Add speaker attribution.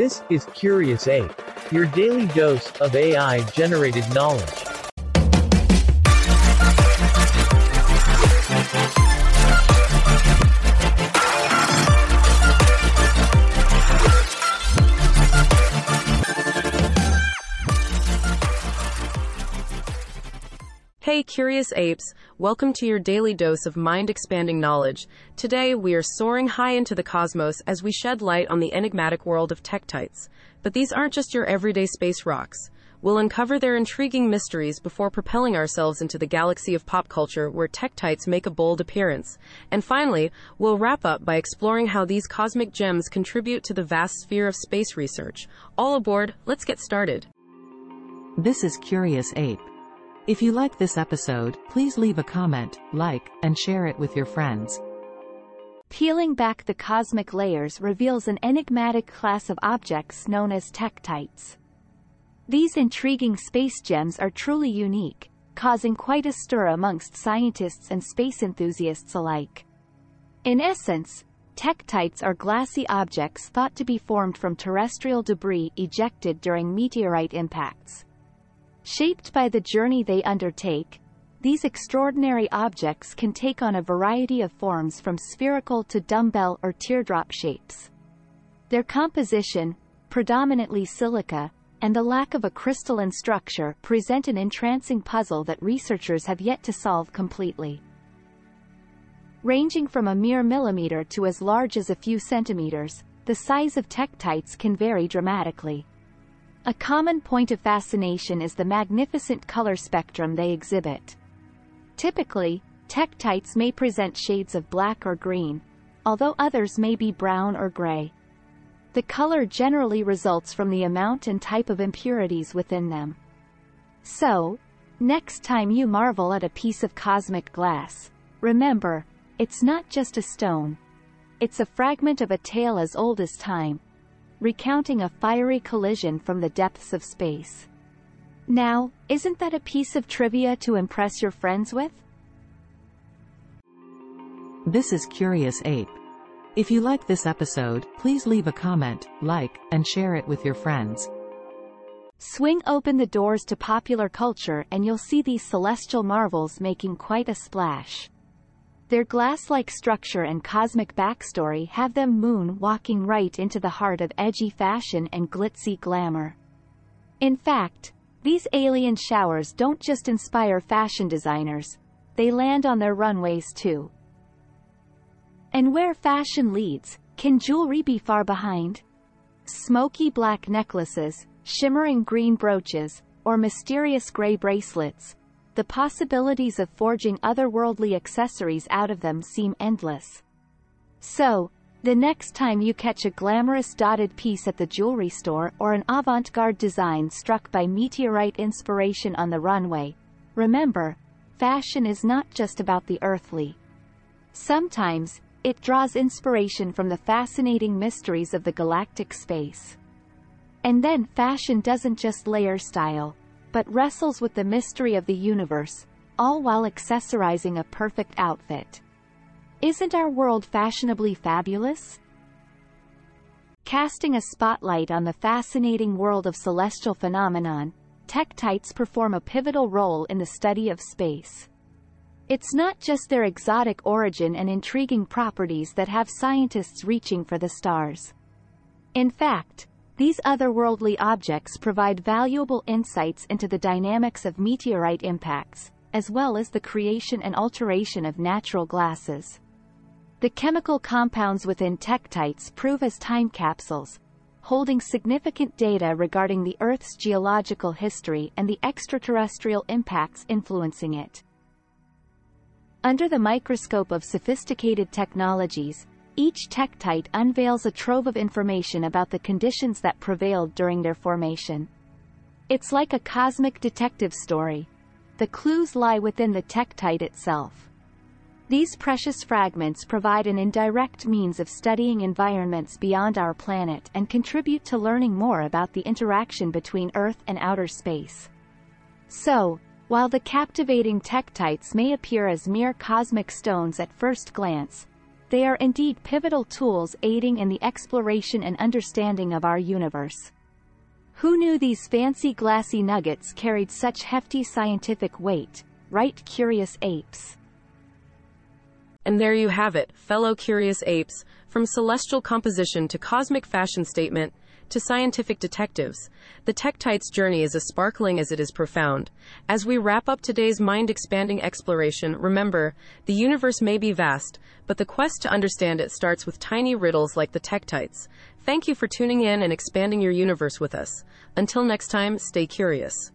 Speaker 1: This is Curious Ape, your daily dose of AI generated knowledge.
Speaker 2: Hey, curious apes, welcome to your daily dose of mind expanding knowledge. Today, we are soaring high into the cosmos as we shed light on the enigmatic world of tektites. But these aren't just your everyday space rocks. We'll uncover their intriguing mysteries before propelling ourselves into the galaxy of pop culture where tektites make a bold appearance. And finally, we'll wrap up by exploring how these cosmic gems contribute to the vast sphere of space research. All aboard, let's get started.
Speaker 3: This is Curious Ape. If you like this episode, please leave a comment, like, and share it with your friends.
Speaker 4: Peeling back the cosmic layers reveals an enigmatic class of objects known as tektites. These intriguing space gems are truly unique, causing quite a stir amongst scientists and space enthusiasts alike. In essence, tektites are glassy objects thought to be formed from terrestrial debris ejected during meteorite impacts. Shaped by the journey they undertake, these extraordinary objects can take on a variety of forms from spherical to dumbbell or teardrop shapes. Their composition, predominantly silica, and the lack of a crystalline structure present an entrancing puzzle that researchers have yet to solve completely. Ranging from a mere millimeter to as large as a few centimeters, the size of tektites can vary dramatically. A common point of fascination is the magnificent color spectrum they exhibit. Typically, tektites may present shades of black or green, although others may be brown or gray. The color generally results from the amount and type of impurities within them. So, next time you marvel at a piece of cosmic glass, remember, it's not just a stone. It's a fragment of a tale as old as time, recounting a fiery collision from the depths of space. Now, isn't that a piece of trivia to impress your friends with?
Speaker 3: This is Curious Ape. If you like this episode, please leave a comment, like, and share it with your friends.
Speaker 4: Swing open the doors to popular culture and you'll see these celestial marvels making quite a splash. Their glass-like structure and cosmic backstory have them moon-walking right into the heart of edgy fashion and glitzy glamour. In fact, these alien showers don't just inspire fashion designers, they land on their runways too. And where fashion leads, can jewelry be far behind? Smoky black necklaces, shimmering green brooches, or mysterious gray bracelets, the possibilities of forging otherworldly accessories out of them seem endless. So, the next time you catch a glamorous dotted piece at the jewelry store or an avant-garde design struck by meteorite inspiration on the runway, remember, fashion is not just about the earthly. Sometimes, it draws inspiration from the fascinating mysteries of the galactic space. And then fashion doesn't just layer style, but wrestles with the mystery of the universe, all while accessorizing a perfect outfit. Isn't our world fashionably fabulous? Casting a spotlight on the fascinating world of celestial phenomenon, tektites perform a pivotal role in the study of space. It's not just their exotic origin and intriguing properties that have scientists reaching for the stars. In fact, these otherworldly objects provide valuable insights into the dynamics of meteorite impacts, as well as the creation and alteration of natural glasses. The chemical compounds within tektites prove as time capsules, holding significant data regarding the Earth's geological history and the extraterrestrial impacts influencing it. Under the microscope of sophisticated technologies, each tektite unveils a trove of information about the conditions that prevailed during their formation. It's like a cosmic detective story. The clues lie within the tektite itself. These precious fragments provide an indirect means of studying environments beyond our planet and contribute to learning more about the interaction between Earth and outer space. So, while the captivating tektites may appear as mere cosmic stones at first glance, They are indeed pivotal tools aiding in the exploration and understanding of our universe. Who knew these fancy glassy nuggets carried such hefty scientific weight, right curious apes?
Speaker 2: And there you have it, fellow curious apes, from celestial composition to cosmic fashion statement to scientific detectives. The Tektites journey is as sparkling as it is profound. As we wrap up today's mind expanding exploration, remember, the universe may be vast, but the quest to understand it starts with tiny riddles like the Tektites. Thank you for tuning in and expanding your universe with us. Until next time, stay curious.